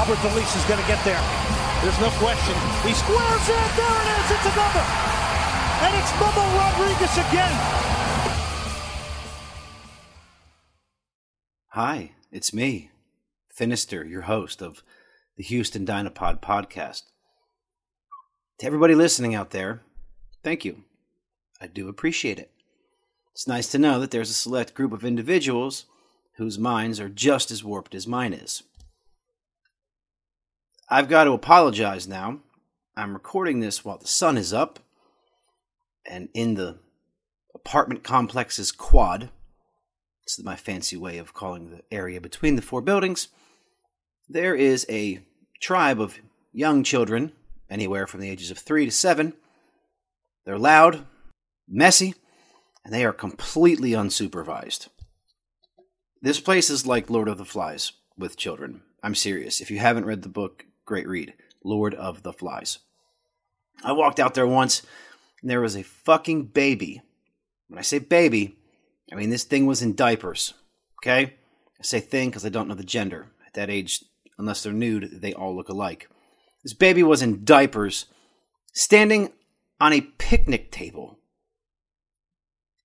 Alberth Elis is going to get there. There's no question. He squares it. There it is. It's another. And it's Memo Rodriguez again. Hi, it's me, Finister, your host of the Houston Dynapod podcast. To everybody listening out there, thank you. I do appreciate it. It's nice to know that there's a select group of individuals whose minds are just as warped as mine is. I've got to apologize now. I'm recording this while the sun is up, and in the apartment complex's quad, it's my fancy way of calling the area between the four buildings, there is a tribe of young children, anywhere from the ages of three to seven. They're loud, messy, and they are completely unsupervised. This place is like Lord of the Flies with children. I'm serious. If you haven't read the book, great read Lord of the Flies. I walked out there once and there was a fucking baby. When I say baby, I mean this thing was in diapers. Okay? I say thing because I don't know the gender. At that age, unless they're nude, they all look alike. This baby was in diapers, standing on a picnic table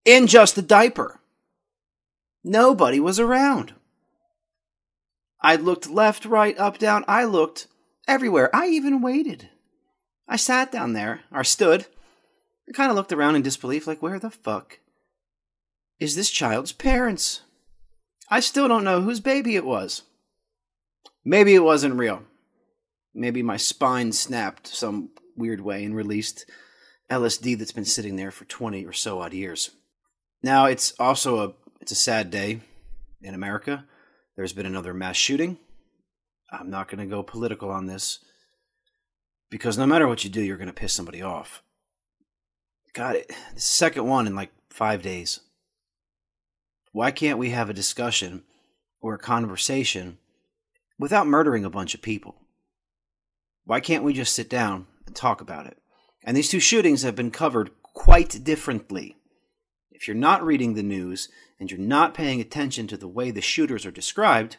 in just a diaper. Nobody was around. I looked left, right, up, down. I looked everywhere. I even waited. I sat down there, or stood, and kind of looked around in disbelief, like, where the fuck is this child's parents? I still don't know whose baby it was. Maybe it wasn't real. Maybe my spine snapped some weird way and released LSD that's been sitting there for 20 or so odd years. Now, it's also a it's a sad day in America. There's been another mass shooting. I'm not going to go political on this because no matter what you do, you're going to piss somebody off. Got it. Second one in like five days. Why can't we have a discussion or a conversation without murdering a bunch of people? Why can't we just sit down and talk about it? And these two shootings have been covered quite differently. If you're not reading the news and you're not paying attention to the way the shooters are described,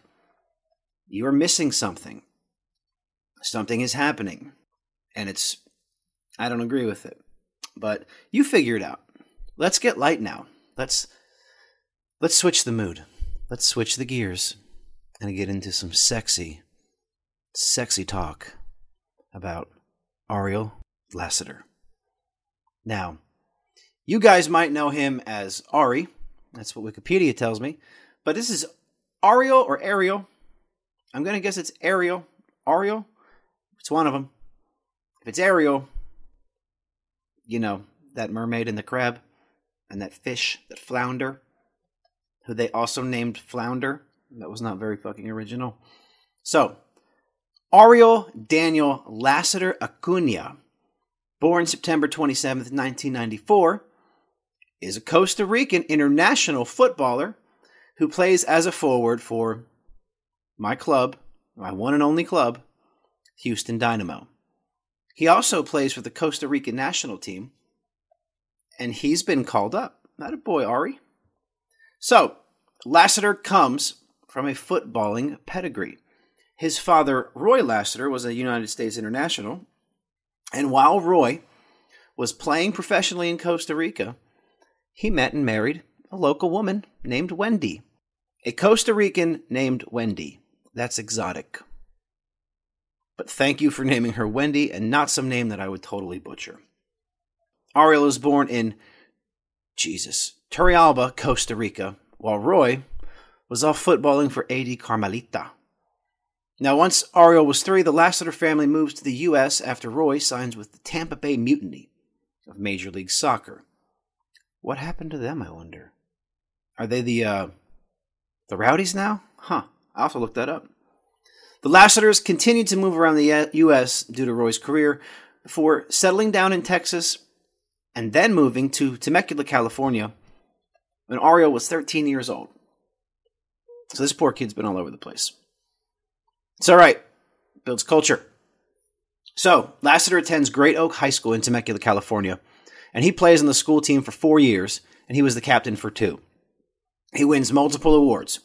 you are missing something. Something is happening. And it's, I don't agree with it. But you figure it out. Let's get light now. Let's, let's switch the mood. Let's switch the gears and get into some sexy, sexy talk about Ariel Lassiter. Now, you guys might know him as Ari. That's what Wikipedia tells me. But this is Ariel or Ariel. I'm going to guess it's Ariel. Ariel? It's one of them. If it's Ariel, you know, that mermaid and the crab and that fish, that flounder, who they also named Flounder. That was not very fucking original. So, Ariel Daniel Lassiter Acuna, born September 27th, 1994, is a Costa Rican international footballer who plays as a forward for my club, my one and only club, Houston Dynamo. He also plays for the Costa Rican national team, and he's been called up. Not a boy, Ari. So, Lassiter comes from a footballing pedigree. His father, Roy Lassiter, was a United States international, and while Roy was playing professionally in Costa Rica, he met and married a local woman named Wendy. A Costa Rican named Wendy. That's exotic. But thank you for naming her Wendy and not some name that I would totally butcher. Ariel was born in Jesus, Turrialba, Costa Rica, while Roy was off footballing for AD Carmelita. Now, once Ariel was three, the Lassiter family moves to the U.S. after Roy signs with the Tampa Bay Mutiny of Major League Soccer. What happened to them, I wonder? Are they the uh, the Rowdies now? Huh. I'll have to look that up. The Lassiters continued to move around the U.S. due to Roy's career before settling down in Texas and then moving to Temecula, California when Ariel was 13 years old. So this poor kid's been all over the place. It's all right. Builds culture. So, Lassiter attends Great Oak High School in Temecula, California, and he plays on the school team for four years, and he was the captain for two. He wins multiple awards.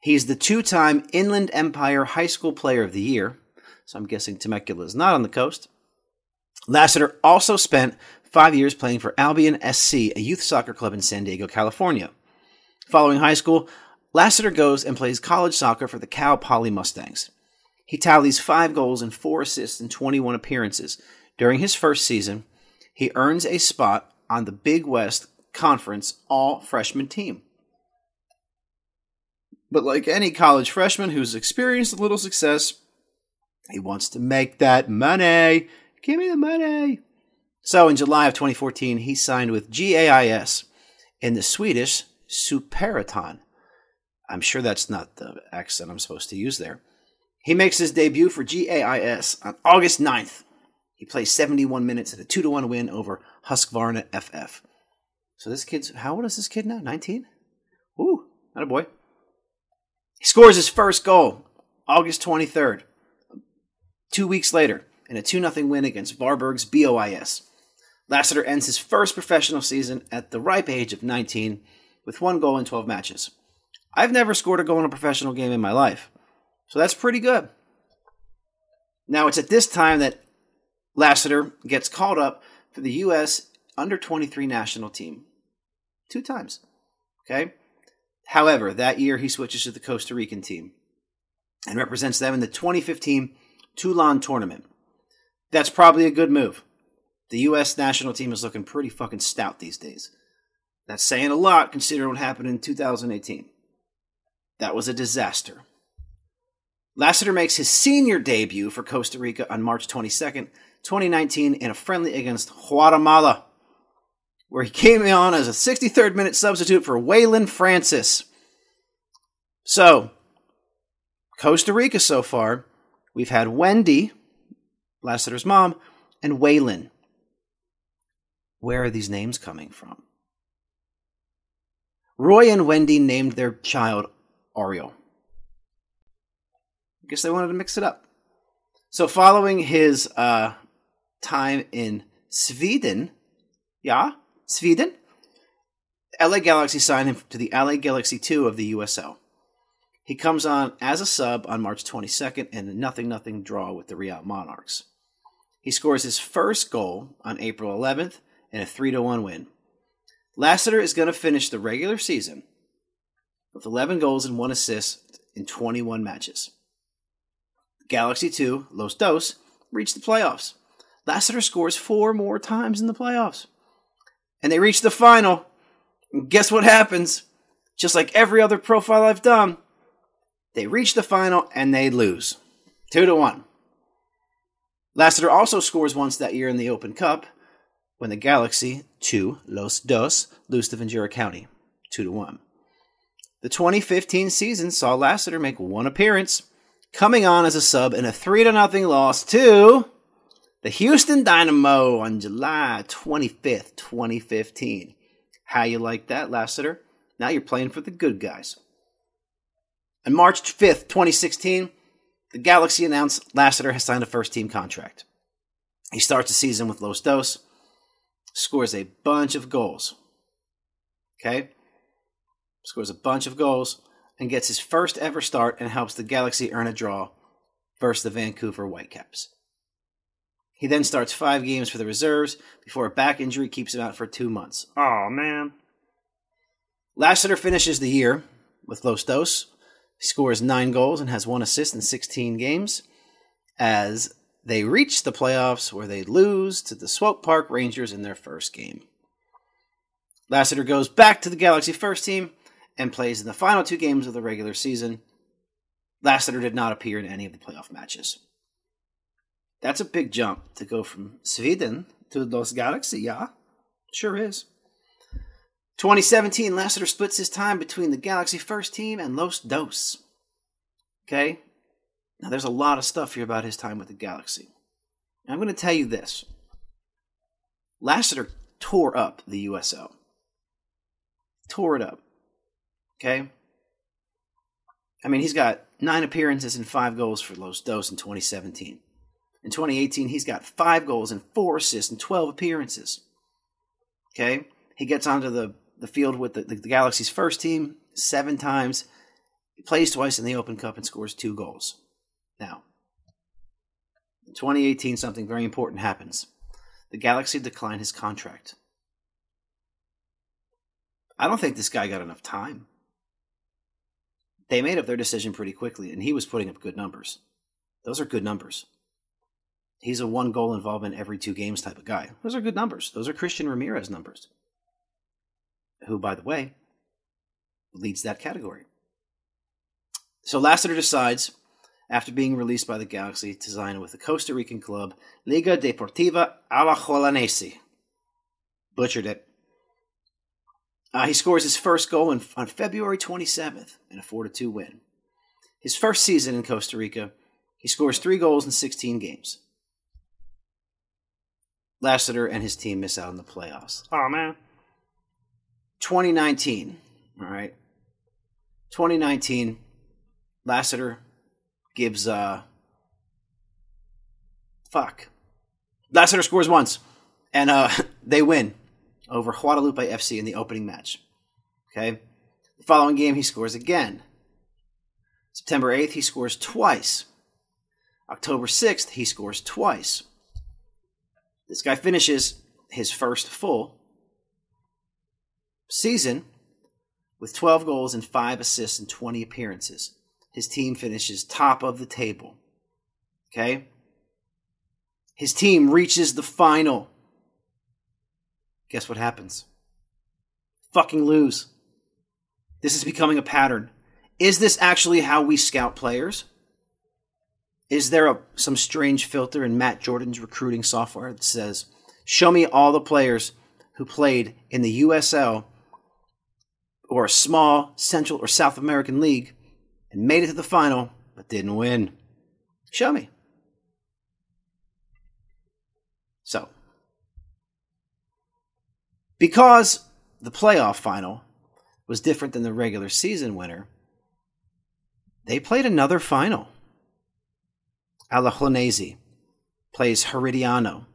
He's the two time Inland Empire High School Player of the Year, so I'm guessing Temecula is not on the coast. Lassiter also spent five years playing for Albion SC, a youth soccer club in San Diego, California. Following high school, Lassiter goes and plays college soccer for the Cal Poly Mustangs. He tallies five goals and four assists in 21 appearances. During his first season, he earns a spot on the Big West Conference all freshman team. But like any college freshman who's experienced a little success, he wants to make that money. Give me the money. So in July of 2014, he signed with GAIS in the Swedish Superettan. I'm sure that's not the accent I'm supposed to use there. He makes his debut for GAIS on August 9th. He plays 71 minutes in a 2 to 1 win over Husqvarna FF. So this kid's, how old is this kid now? 19? Ooh, not a boy. He scores his first goal August 23rd. Two weeks later, in a 2 0 win against Varberg's BOIS. Lassiter ends his first professional season at the ripe age of 19 with one goal in 12 matches. I've never scored a goal in a professional game in my life, so that's pretty good. Now, it's at this time that Lassiter gets called up for the U.S. under 23 national team. Two times. Okay? However, that year he switches to the Costa Rican team and represents them in the 2015 Toulon tournament. That's probably a good move. The U.S. national team is looking pretty fucking stout these days. That's saying a lot considering what happened in 2018. That was a disaster. Lassiter makes his senior debut for Costa Rica on March 22nd, 2019, in a friendly against Guatemala, where he came on as a 63rd minute substitute for Waylon Francis. So, Costa Rica so far, we've had Wendy, Lassiter's mom, and Waylon. Where are these names coming from? Roy and Wendy named their child Ariel. I guess they wanted to mix it up. So, following his uh, time in Sweden, yeah, Sweden, LA Galaxy signed him to the LA Galaxy 2 of the USL. He comes on as a sub on March 22nd in a nothing nothing draw with the Real Monarchs. He scores his first goal on April 11th in a 3 1 win. Lassiter is going to finish the regular season with 11 goals and 1 assist in 21 matches. Galaxy 2, Los Dos, reached the playoffs. Lassiter scores four more times in the playoffs. And they reach the final. And guess what happens? Just like every other profile I've done, they reach the final and they lose. 2 to 1. Lassiter also scores once that year in the Open Cup when the Galaxy 2 Los Dos lose to Ventura County 2 to 1. The 2015 season saw Lassiter make one appearance, coming on as a sub in a 3 to nothing loss to the Houston Dynamo on July 25th, 2015. How you like that, Lassiter? Now you're playing for the good guys. On March 5th, 2016, the Galaxy announced Lassiter has signed a first team contract. He starts the season with Los Dos, scores a bunch of goals. Okay? Scores a bunch of goals and gets his first ever start and helps the Galaxy earn a draw versus the Vancouver Whitecaps. He then starts five games for the reserves before a back injury keeps him out for two months. Oh man. Lassiter finishes the year with Los Dos he scores nine goals and has one assist in 16 games as they reach the playoffs where they lose to the Swope Park Rangers in their first game. Lassiter goes back to the Galaxy first team and plays in the final two games of the regular season. Lassiter did not appear in any of the playoff matches. That's a big jump to go from Sweden to Los Galaxy, yeah? Sure is. 2017, Lassiter splits his time between the Galaxy first team and Los Dos. Okay? Now, there's a lot of stuff here about his time with the Galaxy. I'm going to tell you this Lassiter tore up the USL. Tore it up. Okay? I mean, he's got nine appearances and five goals for Los Dos in 2017. In 2018, he's got five goals and four assists and 12 appearances. Okay? He gets onto the the field with the, the, the Galaxy's first team seven times He plays twice in the Open Cup and scores two goals. Now, in 2018, something very important happens. The Galaxy decline his contract. I don't think this guy got enough time. They made up their decision pretty quickly, and he was putting up good numbers. Those are good numbers. He's a one goal involvement every two games type of guy. Those are good numbers. Those are Christian Ramirez numbers. Who, by the way, leads that category. So Lassiter decides, after being released by the Galaxy, to sign with the Costa Rican club Liga Deportiva Alajuelense. Butchered it. Uh, he scores his first goal in, on February 27th in a 4 2 win. His first season in Costa Rica, he scores three goals in 16 games. Lassiter and his team miss out on the playoffs. Oh, man. 2019, all right. 2019, Lassiter gives, uh, fuck. Lassiter scores once, and uh, they win over Guadalupe FC in the opening match. Okay. The following game, he scores again. September 8th, he scores twice. October 6th, he scores twice. This guy finishes his first full season with 12 goals and 5 assists in 20 appearances. His team finishes top of the table. Okay? His team reaches the final. Guess what happens? Fucking lose. This is becoming a pattern. Is this actually how we scout players? Is there a, some strange filter in Matt Jordan's recruiting software that says, show me all the players who played in the USL or a small Central or South American league and made it to the final but didn't win? Show me. So, because the playoff final was different than the regular season winner, they played another final. Alajuelense plays Herediano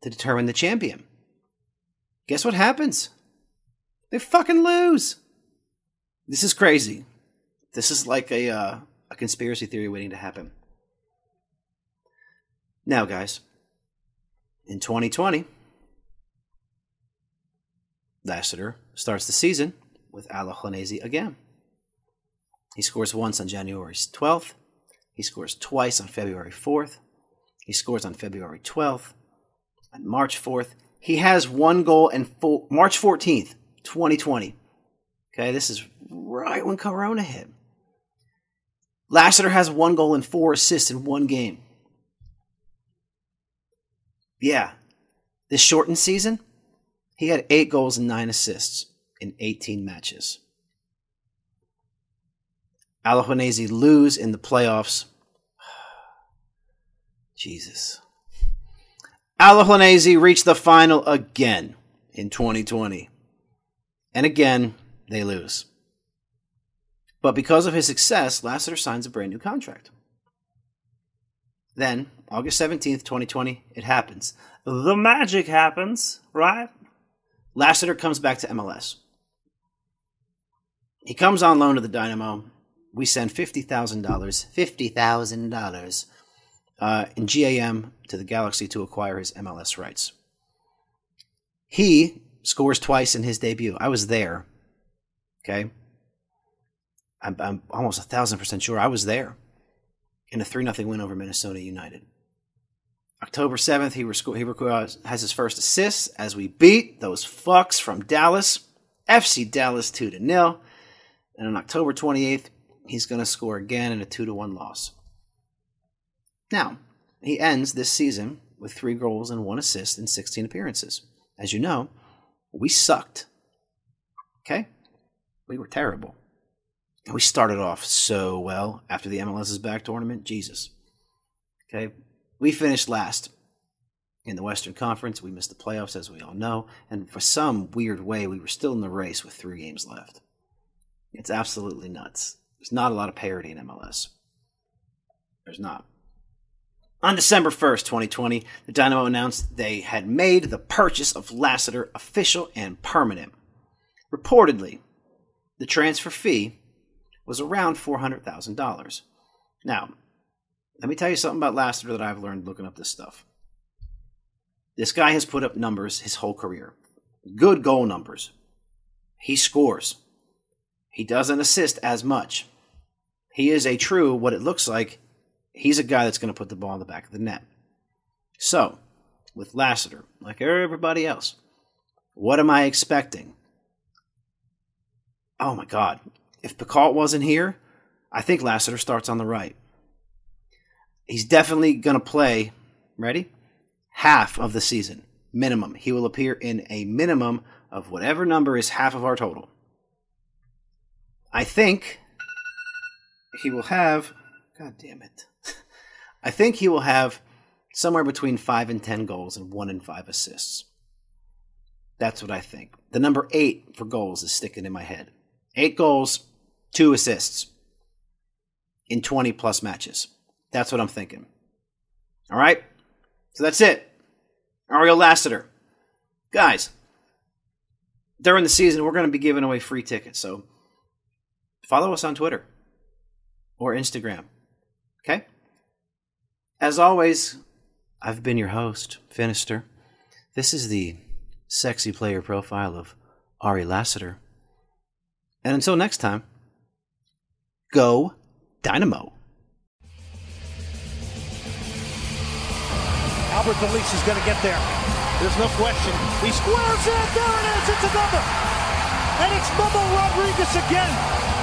to determine the champion. Guess what happens? They fucking lose. This is crazy. This is like a uh, a conspiracy theory waiting to happen. Now, guys, in 2020, Lassiter starts the season with Alajuelense again. He scores once on January 12th. He scores twice on February 4th. He scores on February 12th. On March 4th, he has one goal and four, March 14th, 2020. Okay, this is right when Corona hit. Lassiter has one goal and four assists in one game. Yeah, this shortened season, he had eight goals and nine assists in 18 matches. Alajuelense lose in the playoffs. Jesus. Alajuelense reached the final again in 2020. And again, they lose. But because of his success, Lassiter signs a brand new contract. Then, August 17th, 2020, it happens. The magic happens, right? Lassiter comes back to MLS. He comes on loan to the Dynamo. We send $50,000, $50,000 uh, in GAM to the Galaxy to acquire his MLS rights. He scores twice in his debut. I was there. Okay. I'm, I'm almost a thousand percent sure I was there in a 3 0 win over Minnesota United. October 7th, he, he rec- has his first assist as we beat those fucks from Dallas, FC Dallas 2 to 0. And on October 28th, he's going to score again in a 2 to 1 loss. Now, he ends this season with three goals and one assist in 16 appearances. As you know, we sucked. Okay? We were terrible. And we started off so well after the MLS's back tournament. Jesus. Okay? We finished last in the Western Conference. We missed the playoffs, as we all know. And for some weird way, we were still in the race with three games left. It's absolutely nuts. There's not a lot of parity in MLS. There's not. On December 1st, 2020, the Dynamo announced they had made the purchase of Lassiter official and permanent. Reportedly, the transfer fee was around $400,000. Now, let me tell you something about Lassiter that I've learned looking up this stuff. This guy has put up numbers his whole career. Good goal numbers. He scores. He doesn't assist as much. He is a true, what it looks like, he's a guy that's going to put the ball in the back of the net. So, with Lassiter, like everybody else, what am I expecting? Oh my God. If Picault wasn't here, I think Lassiter starts on the right. He's definitely going to play, ready? Half of the season, minimum. He will appear in a minimum of whatever number is half of our total. I think he will have, God damn it. I think he will have somewhere between 5 and 10 goals and 1 and 5 assists. That's what I think. The number 8 for goals is sticking in my head. 8 goals, 2 assists in 20 plus matches. That's what I'm thinking. All right? So that's it. Ariel Lassiter. Guys, during the season, we're going to be giving away free tickets. So follow us on Twitter or Instagram. Okay? As always, I've been your host, Finister. This is the sexy player profile of Ari Lassiter. And until next time, go Dynamo. Alberth Elis is going to get there. There's no question. He squares it. There it is. It's a number. And it's Memo Rodriguez again.